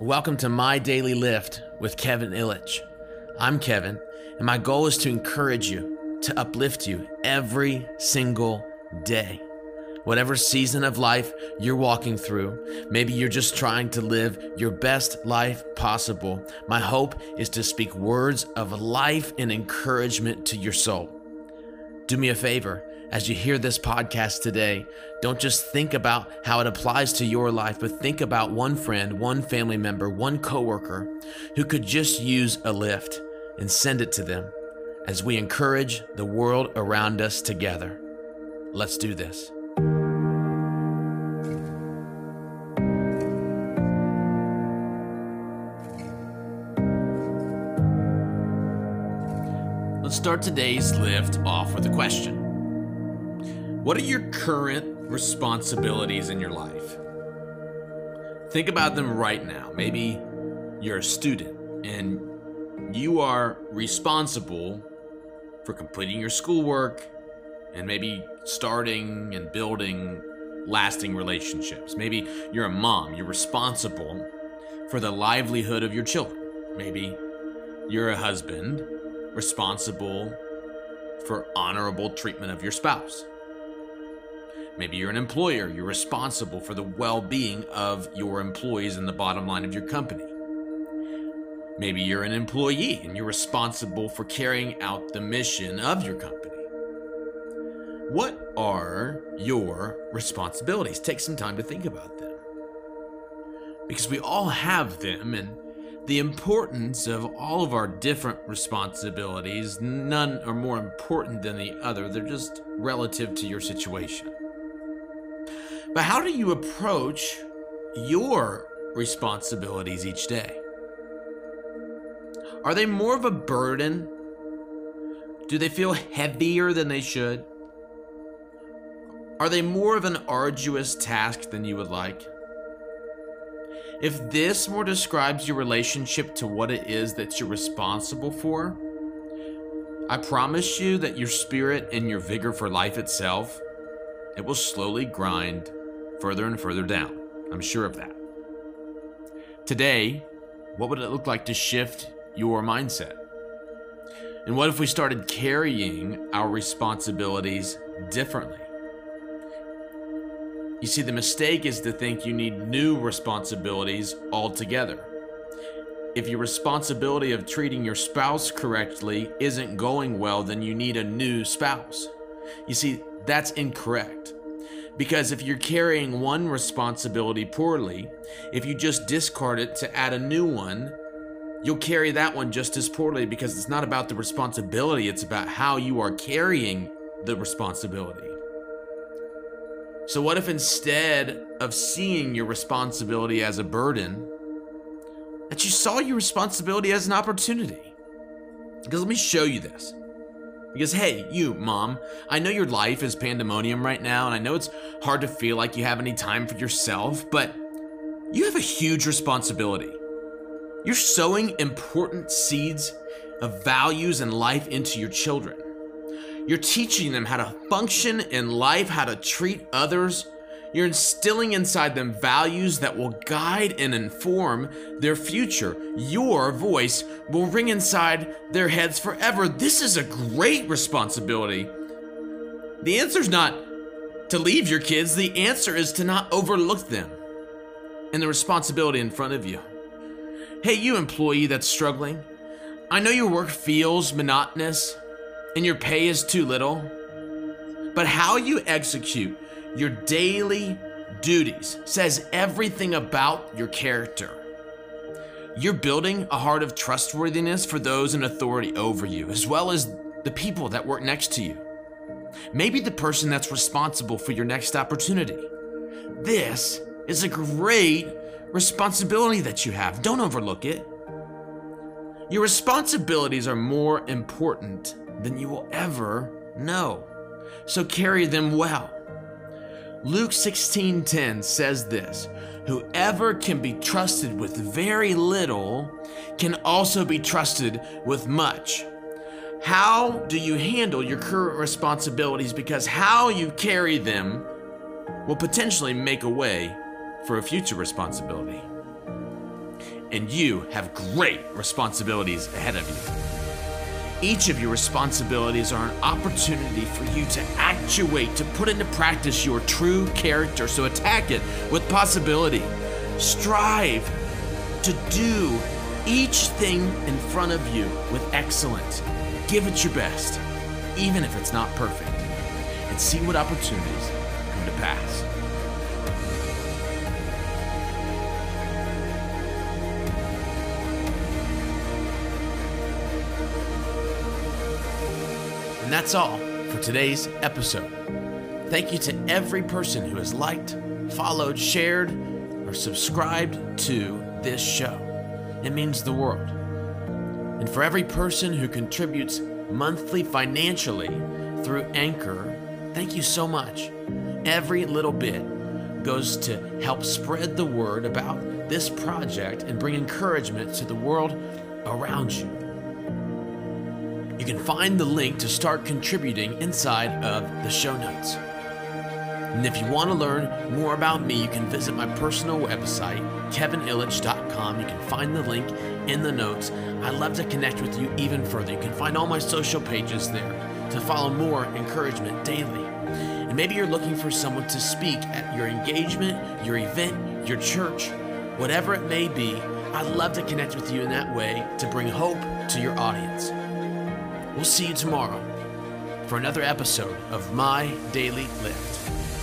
Welcome to My Daily Lift with Kevin Illich. I'm Kevin, and my goal is to encourage you, to uplift you every single day. Whatever season of life you're walking through, maybe you're just trying to live your best life possible. My hope is to speak words of life and encouragement to your soul. Do me a favor as you hear this podcast today, don't just think about how it applies to your life, but think about one friend, one family member, one coworker who could just use a lift and send it to them as we encourage the world around us together. Let's do this. Let's start today's lift off with a question. What are your current responsibilities in your life? Think about them right now. Maybe you're a student and you are responsible for completing your schoolwork and maybe starting and building lasting relationships. Maybe you're a mom, you're responsible for the livelihood of your children. Maybe you're a husband responsible for honorable treatment of your spouse. Maybe you're an employer, you're responsible for the well being of your employees and the bottom line of your company. Maybe you're an employee and you're responsible for carrying out the mission of your company. What are your responsibilities? Take some time to think about them. Because we all have them, and the importance of all of our different responsibilities, none are more important than the other. They're just relative to your situation. But how do you approach your responsibilities each day? Are they more of a burden? Do they feel heavier than they should? Are they more of an arduous task than you would like? If this more describes your relationship to what it is that you're responsible for, I promise you that your spirit and your vigor for life itself, it will slowly grind further and further down. I'm sure of that. Today, what would it look like to shift your mindset? And what if we started carrying our responsibilities differently? You see, the mistake is to think you need new responsibilities altogether. If your responsibility of treating your spouse correctly isn't going well, then you need a new spouse. You see, that's incorrect. Because if you're carrying one responsibility poorly, if you just discard it to add a new one, you'll carry that one just as poorly because it's not about the responsibility, it's about how you are carrying the responsibility. So, what if instead of seeing your responsibility as a burden, that you saw your responsibility as an opportunity? Because let me show you this. Because, hey, you, mom, I know your life is pandemonium right now, and I know it's hard to feel like you have any time for yourself, but you have a huge responsibility. You're sowing important seeds of values and life into your children. You're teaching them how to function in life, how to treat others, you're instilling inside them values that will guide and inform their future. Your voice will ring inside their heads forever. This is a great responsibility. The answer is not to leave your kids, the answer is to not overlook them and the responsibility in front of you. Hey, you employee that's struggling, I know your work feels monotonous and your pay is too little, but how you execute your daily duties says everything about your character. You're building a heart of trustworthiness for those in authority over you, as well as the people that work next to you. Maybe the person that's responsible for your next opportunity. This is a great responsibility that you have. Don't overlook it. Your responsibilities are more important than you will ever know. So carry them well. Luke 16:10 says this, Whoever can be trusted with very little can also be trusted with much. How do you handle your current responsibilities? Because how you carry them will potentially make a way for a future responsibility. and you have great responsibilities ahead of you. Each of your responsibilities are an opportunity for you to actuate, to put into practice your true character. So attack it with possibility. Strive to do each thing in front of you with excellence. Give it your best, even if it's not perfect, and see what opportunities come to pass. And that's all for today's episode. Thank you to every person who has liked, followed, shared, or subscribed to this show. It means the world. And for every person who contributes monthly financially through Anchor, thank you so much. Every little bit goes to help spread the word about this project and bring encouragement to the world around you. You can find the link to start contributing inside of the show notes. And if you want to learn more about me, you can visit my personal website, kevinillich.com. You can find the link in the notes. I'd love to connect with you even further. You can find all my social pages there to follow more encouragement daily. And maybe you're looking for someone to speak at your engagement, your event, your church, whatever it may be. I'd love to connect with you in that way to bring hope to your audience. We'll see you tomorrow for another episode of My Daily Lift.